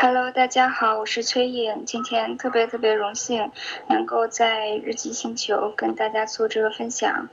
Hello，大家好，我是崔颖。今天特别特别荣幸能够在日记星球跟大家做这个分享。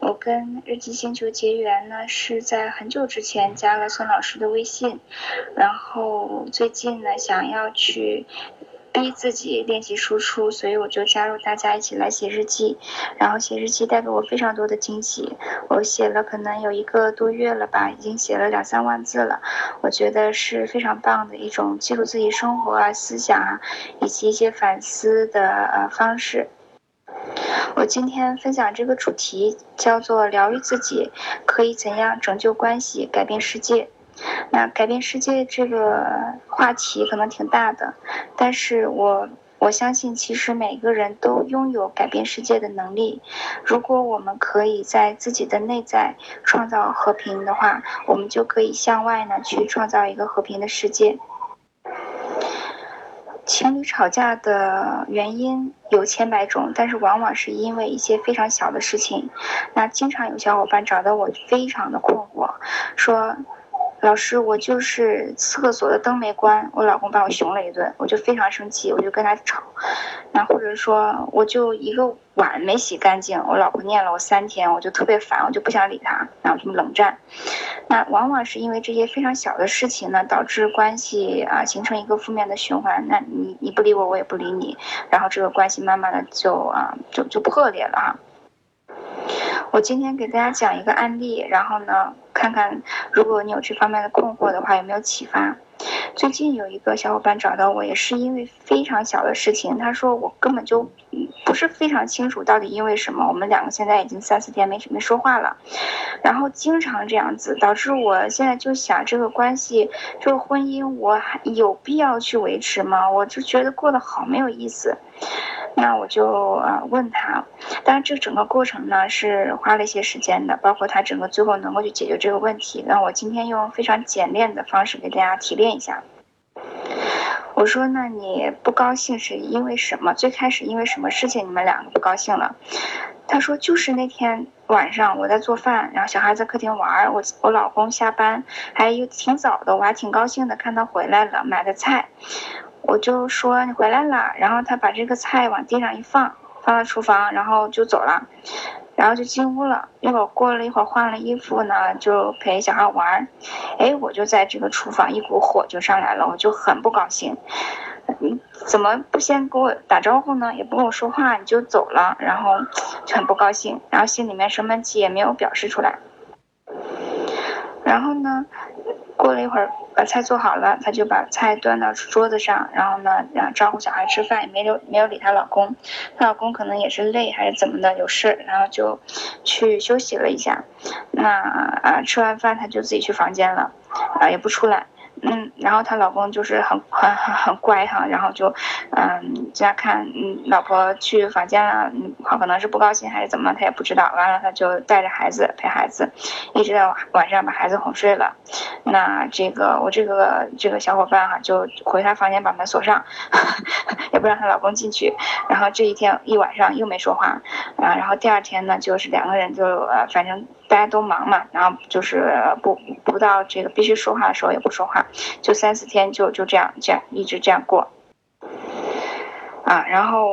我跟日记星球结缘呢，是在很久之前加了孙老师的微信，然后最近呢想要去。逼自己练习输出，所以我就加入大家一起来写日记。然后写日记带给我非常多的惊喜。我写了可能有一个多月了吧，已经写了两三万字了。我觉得是非常棒的一种记录自己生活啊、思想啊，以及一些反思的呃方式。我今天分享这个主题叫做疗愈自己，可以怎样拯救关系、改变世界。那改变世界这个话题可能挺大的，但是我我相信其实每个人都拥有改变世界的能力。如果我们可以在自己的内在创造和平的话，我们就可以向外呢去创造一个和平的世界。情侣吵架的原因有千百种，但是往往是因为一些非常小的事情。那经常有小伙伴找到我，非常的困惑，说。老师，我就是厕所的灯没关，我老公把我熊了一顿，我就非常生气，我就跟他吵。那或者说，我就一个碗没洗干净，我老婆念了我三天，我就特别烦，我就不想理他，然后就冷战。那往往是因为这些非常小的事情呢，导致关系啊形成一个负面的循环。那你你不理我，我也不理你，然后这个关系慢慢的就啊就就破裂了哈。我今天给大家讲一个案例，然后呢，看看如果你有这方面的困惑的话，有没有启发？最近有一个小伙伴找到我，也是因为非常小的事情，他说我根本就不是非常清楚到底因为什么，我们两个现在已经三四天没没说话了，然后经常这样子，导致我现在就想这个关系，这个婚姻，我还有必要去维持吗？我就觉得过得好没有意思。那我就啊问他，当然这整个过程呢是花了一些时间的，包括他整个最后能够去解决这个问题。那我今天用非常简练的方式给大家提炼一下。我说，那你不高兴是因为什么？最开始因为什么事情你们两个不高兴了？他说就是那天晚上我在做饭，然后小孩在客厅玩，我我老公下班还有挺早的，我还挺高兴的看他回来了买的菜。我就说你回来了，然后他把这个菜往地上一放，放到厨房，然后就走了，然后就进屋了。一会儿过了一会儿换了衣服呢，就陪小孩玩儿。哎，我就在这个厨房，一股火就上来了，我就很不高兴。你怎么不先跟我打招呼呢？也不跟我说话你就走了，然后就很不高兴，然后心里面生闷气也没有表示出来。然后呢？过了一会儿，把菜做好了，她就把菜端到桌子上，然后呢，然后招呼小孩吃饭，也没留没有理她老公。她老公可能也是累还是怎么的，有事，然后就去休息了一下。那啊，吃完饭她就自己去房间了，啊，也不出来。嗯，然后她老公就是很很很很乖哈，然后就，嗯，家看，嗯，老婆去房间了，嗯，好可能是不高兴还是怎么，他也不知道。完了，他就带着孩子陪孩子，一直到晚上把孩子哄睡了。那这个我这个这个小伙伴哈，就回他房间把门锁上，也不让她老公进去。然后这一天一晚上又没说话，啊，然后第二天呢，就是两个人就呃，反正。大家都忙嘛，然后就是不不到这个必须说话的时候也不说话，就三四天就就这样这样一直这样过，啊，然后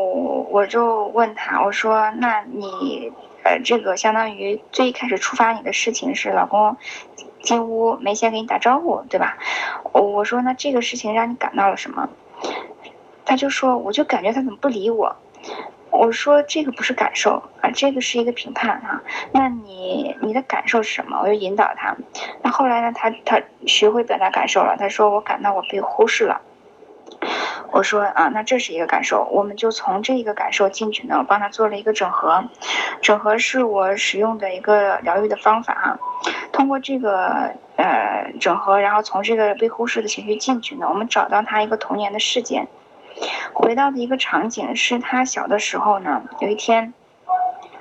我就问他，我说那你呃这个相当于最开始触发你的事情是老公进屋没先给你打招呼，对吧？我说那这个事情让你感到了什么？他就说我就感觉他怎么不理我。我说这个不是感受啊，这个是一个评判哈。那你你的感受是什么？我就引导他。那后来呢？他他学会表达感受了。他说我感到我被忽视了。我说啊，那这是一个感受，我们就从这一个感受进去呢，我帮他做了一个整合。整合是我使用的一个疗愈的方法啊。通过这个呃整合，然后从这个被忽视的情绪进去呢，我们找到他一个童年的事件。回到的一个场景是他小的时候呢，有一天，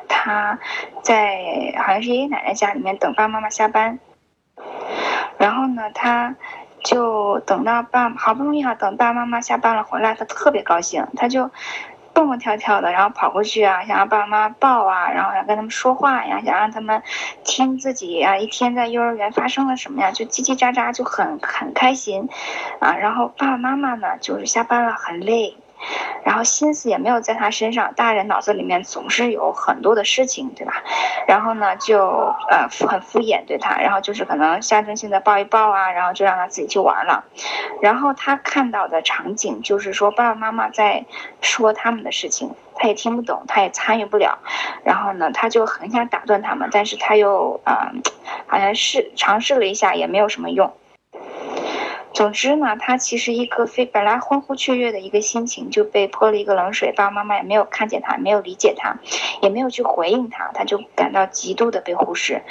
他在好像是爷爷奶奶家里面等爸爸妈妈下班，然后呢，他就等到爸好不容易啊等爸爸妈妈下班了回来，他特别高兴，他就蹦蹦跳跳的，然后跑过去啊，想让爸爸妈妈抱啊，然后想跟他们说话呀，想让他们听自己啊一天在幼儿园发生了什么呀，就叽叽喳喳，就很很开心，啊，然后爸爸妈妈呢就是下班了很累。然后心思也没有在他身上，大人脑子里面总是有很多的事情，对吧？然后呢，就呃很敷衍对他，然后就是可能象征性的抱一抱啊，然后就让他自己去玩了。然后他看到的场景就是说爸爸妈妈在说他们的事情，他也听不懂，他也参与不了。然后呢，他就很想打断他们，但是他又啊，好像是尝试了一下也没有什么用。总之呢，他其实一颗非本来欢呼雀跃的一个心情就被泼了一个冷水，爸爸妈妈也没有看见他，没有理解他，也没有去回应他，他就感到极度的被忽视。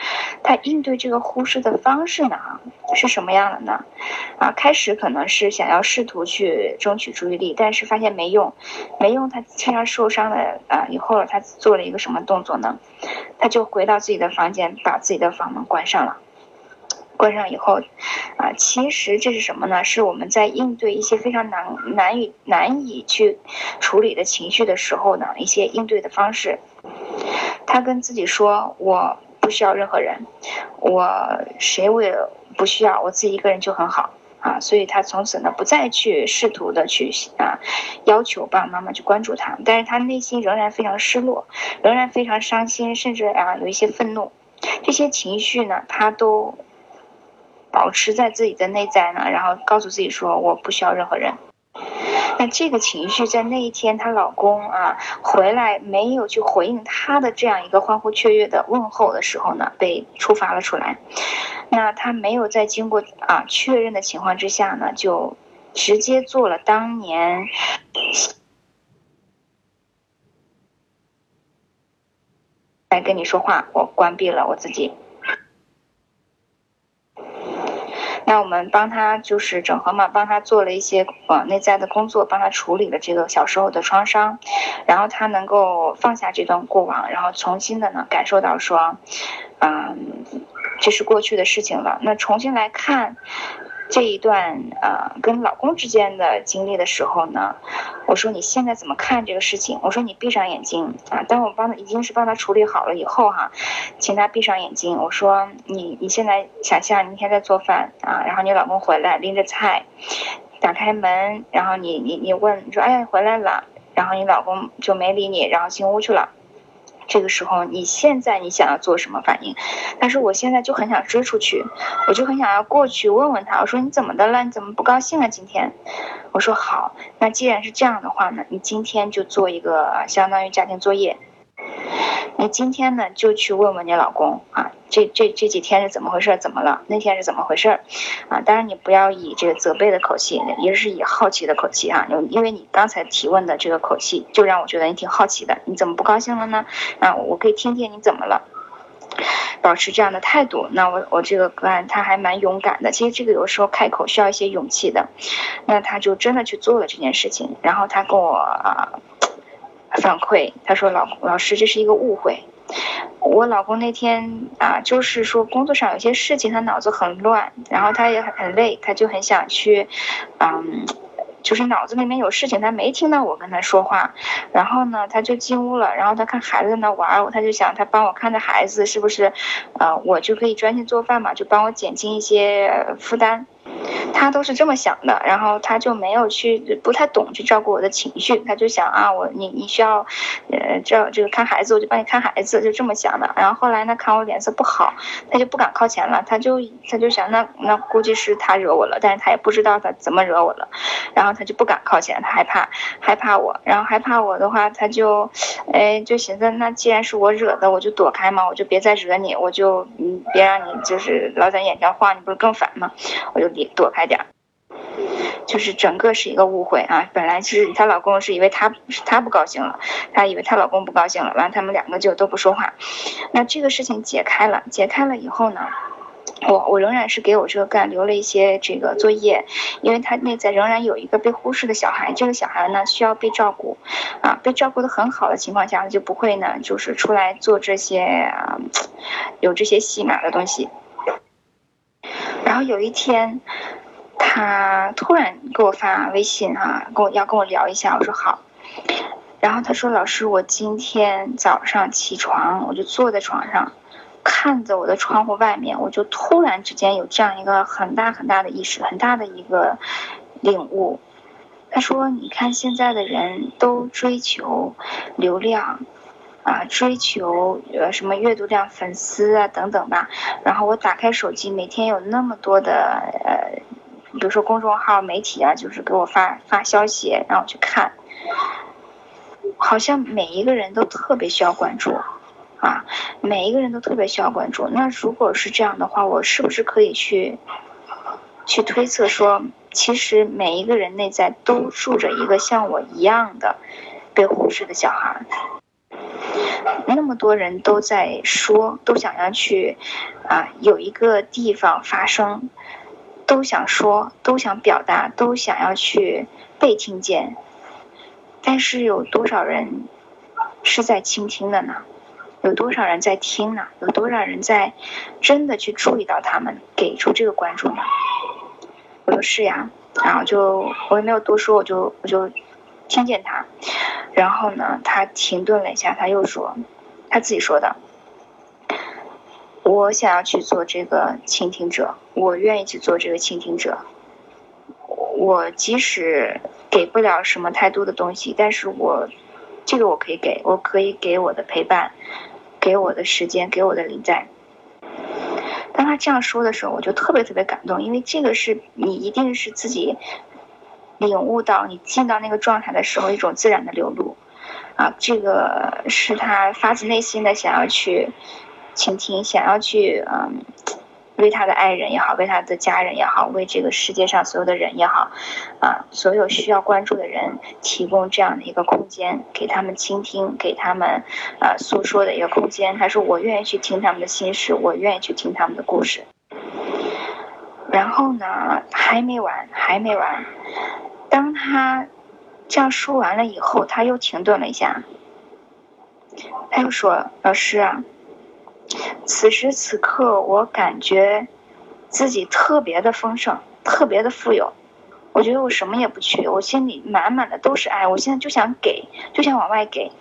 他应对这个忽视的方式呢，是什么样的呢？啊，开始可能是想要试图去争取注意力，但是发现没用，没用，他身上受伤了啊，以后他做了一个什么动作呢？他就回到自己的房间，把自己的房门关上了。关上以后，啊，其实这是什么呢？是我们在应对一些非常难难以难以去处理的情绪的时候呢，一些应对的方式。他跟自己说：“我不需要任何人，我谁我也不需要，我自己一个人就很好啊。”所以，他从此呢，不再去试图的去啊要求爸爸妈妈去关注他，但是他内心仍然非常失落，仍然非常伤心，甚至啊有一些愤怒，这些情绪呢，他都。保持在自己的内在呢，然后告诉自己说我不需要任何人。那这个情绪在那一天，她老公啊回来没有去回应她的这样一个欢呼雀跃的问候的时候呢，被触发了出来。那她没有在经过啊确认的情况之下呢，就直接做了当年来跟你说话，我关闭了我自己。那我们帮他就是整合嘛，帮他做了一些呃内在的工作，帮他处理了这个小时候的创伤，然后他能够放下这段过往，然后重新的呢感受到说，嗯，这是过去的事情了。那重新来看。这一段呃跟老公之间的经历的时候呢，我说你现在怎么看这个事情？我说你闭上眼睛啊，当我帮他已经是帮他处理好了以后哈，请他闭上眼睛。我说你你现在想象你现在做饭啊，然后你老公回来拎着菜，打开门，然后你你你问你说哎回来了，然后你老公就没理你，然后进屋去了。这个时候，你现在你想要做什么反应？但是我现在就很想追出去，我就很想要过去问问他，我说你怎么的了？你怎么不高兴了？今天，我说好，那既然是这样的话呢，你今天就做一个相当于家庭作业。你今天呢，就去问问你老公啊，这这这几天是怎么回事？怎么了？那天是怎么回事？啊，当然你不要以这个责备的口气，也是以好奇的口气啊，因为你刚才提问的这个口气，就让我觉得你挺好奇的。你怎么不高兴了呢？啊，我可以听听你怎么了。保持这样的态度，那我我这个个案他还蛮勇敢的。其实这个有时候开口需要一些勇气的。那他就真的去做了这件事情，然后他跟我啊。反馈，他说：“老老师，这是一个误会。我老公那天啊，就是说工作上有些事情，他脑子很乱，然后他也很很累，他就很想去，嗯，就是脑子里面有事情，他没听到我跟他说话，然后呢，他就进屋了，然后他看孩子在那玩，他就想他帮我看着孩子，是不是，呃，我就可以专心做饭嘛，就帮我减轻一些负担。”他都是这么想的，然后他就没有去，不太懂去照顾我的情绪，他就想啊，我你你需要，呃，这这个看孩子，我就帮你看孩子，就这么想的。然后后来呢，看我脸色不好，他就不敢靠前了，他就他就想，那那估计是他惹我了，但是他也不知道他怎么惹我了，然后他就不敢靠前，他害怕害怕我，然后害怕我的话，他就，哎，就寻思，那既然是我惹的，我就躲开嘛，我就别再惹你，我就嗯，别让你就是老在眼前晃，你不是更烦吗？我就躲开。点儿，就是整个是一个误会啊！本来是她老公是以为她是她不高兴了，她以为她老公不高兴了，完了他们两个就都不说话。那这个事情解开了，解开了以后呢，我我仍然是给我这个干留了一些这个作业，因为他内在仍然有一个被忽视的小孩，这个小孩呢需要被照顾啊，被照顾的很好的情况下，就不会呢就是出来做这些啊有这些戏码的东西。然后有一天。他突然给我发微信啊，跟我要跟我聊一下，我说好。然后他说：“老师，我今天早上起床，我就坐在床上，看着我的窗户外面，我就突然之间有这样一个很大很大的意识，很大的一个领悟。他说：你看现在的人都追求流量。”啊，追求呃什么阅读量、粉丝啊等等吧。然后我打开手机，每天有那么多的呃，比如说公众号、媒体啊，就是给我发发消息，让我去看。好像每一个人都特别需要关注，啊，每一个人都特别需要关注。那如果是这样的话，我是不是可以去去推测说，其实每一个人内在都住着一个像我一样的被忽视的小孩？那么多人都在说，都想要去啊，有一个地方发声，都想说，都想表达，都想要去被听见。但是有多少人是在倾听的呢？有多少人在听呢？有多少人在真的去注意到他们，给出这个关注呢？我说是呀，然后就我也没有多说，我就我就听见他。然后呢，他停顿了一下，他又说，他自己说的：“我想要去做这个倾听者，我愿意去做这个倾听者。我即使给不了什么太多的东西，但是我这个我可以给，我可以给我的陪伴，给我的时间，给我的临在。”当他这样说的时候，我就特别特别感动，因为这个是你一定是自己。领悟到你进到那个状态的时候，一种自然的流露，啊，这个是他发自内心的想要去倾听，想要去嗯，为他的爱人也好，为他的家人也好，为这个世界上所有的人也好，啊，所有需要关注的人提供这样的一个空间，给他们倾听，给他们啊诉说的一个空间。他说：“我愿意去听他们的心事，我愿意去听他们的故事。”然后呢，还没完，还没完。当他这样说完了以后，他又停顿了一下，他又说：“老师啊，此时此刻我感觉自己特别的丰盛，特别的富有。我觉得我什么也不缺，我心里满满的都是爱。我现在就想给，就想往外给。”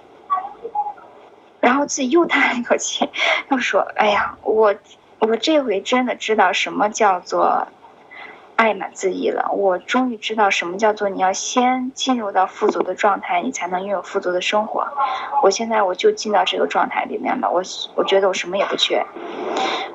然后自己又叹了一口气，又说：“哎呀，我我这回真的知道什么叫做……”爱满自溢了，我终于知道什么叫做你要先进入到富足的状态，你才能拥有富足的生活。我现在我就进到这个状态里面了，我我觉得我什么也不缺。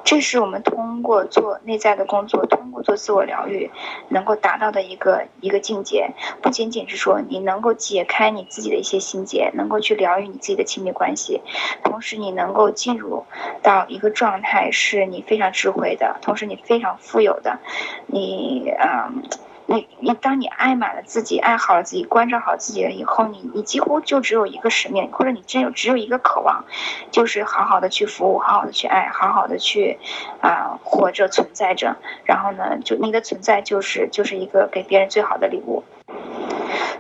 这是我们通过做内在的工作，通过做自我疗愈，能够达到的一个一个境界。不仅仅是说你能够解开你自己的一些心结，能够去疗愈你自己的亲密关系，同时你能够进入到一个状态，是你非常智慧的，同时你非常富有的，你你嗯。你你，当你爱满了自己，爱好了自己，关照好自己了以后，你你几乎就只有一个使命，或者你真有只有一个渴望，就是好好的去服务，好好的去爱，好好的去啊活着存在着。然后呢，就你的存在就是就是一个给别人最好的礼物。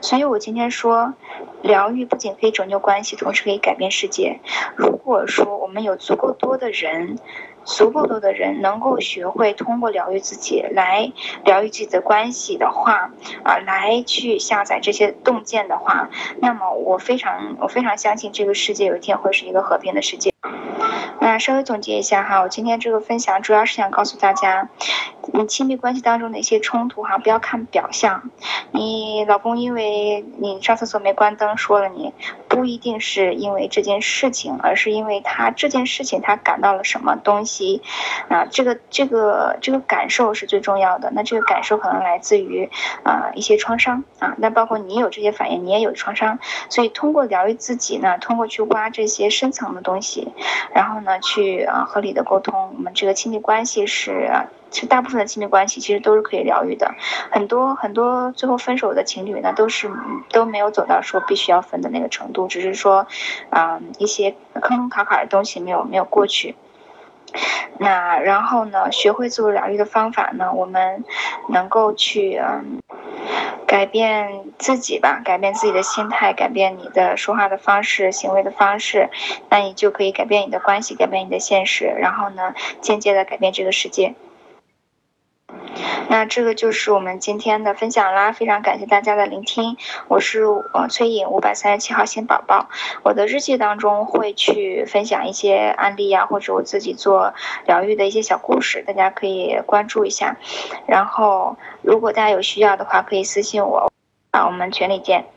所以我今天说，疗愈不仅可以拯救关系，同时可以改变世界。如果说我们有足够多的人。足够多的人能够学会通过疗愈自己来疗愈自己的关系的话，啊，来去下载这些洞见的话，那么我非常我非常相信这个世界有一天会是一个和平的世界。那稍微总结一下哈，我今天这个分享主要是想告诉大家，你亲密关系当中的一些冲突哈，不要看表象。你老公因为你上厕所没关灯说了你，不一定是因为这件事情，而是因为他这件事情他感到了什么东西，啊，这个这个这个感受是最重要的。那这个感受可能来自于啊一些创伤啊，那包括你有这些反应，你也有创伤，所以通过疗愈自己呢，通过去挖这些深层的东西，然后呢。去啊，合理的沟通。我们这个亲密关系是，其实大部分的亲密关系其实都是可以疗愈的。很多很多最后分手的情侣呢，都是都没有走到说必须要分的那个程度，只是说，嗯，一些坑坑坎坎的东西没有没有过去。那然后呢，学会自我疗愈的方法呢，我们能够去嗯。改变自己吧，改变自己的心态，改变你的说话的方式、行为的方式，那你就可以改变你的关系，改变你的现实，然后呢，间接的改变这个世界。那这个就是我们今天的分享啦，非常感谢大家的聆听。我是呃崔颖，五百三十七号新宝宝。我的日记当中会去分享一些案例啊，或者我自己做疗愈的一些小故事，大家可以关注一下。然后如果大家有需要的话，可以私信我。啊，我们群里见。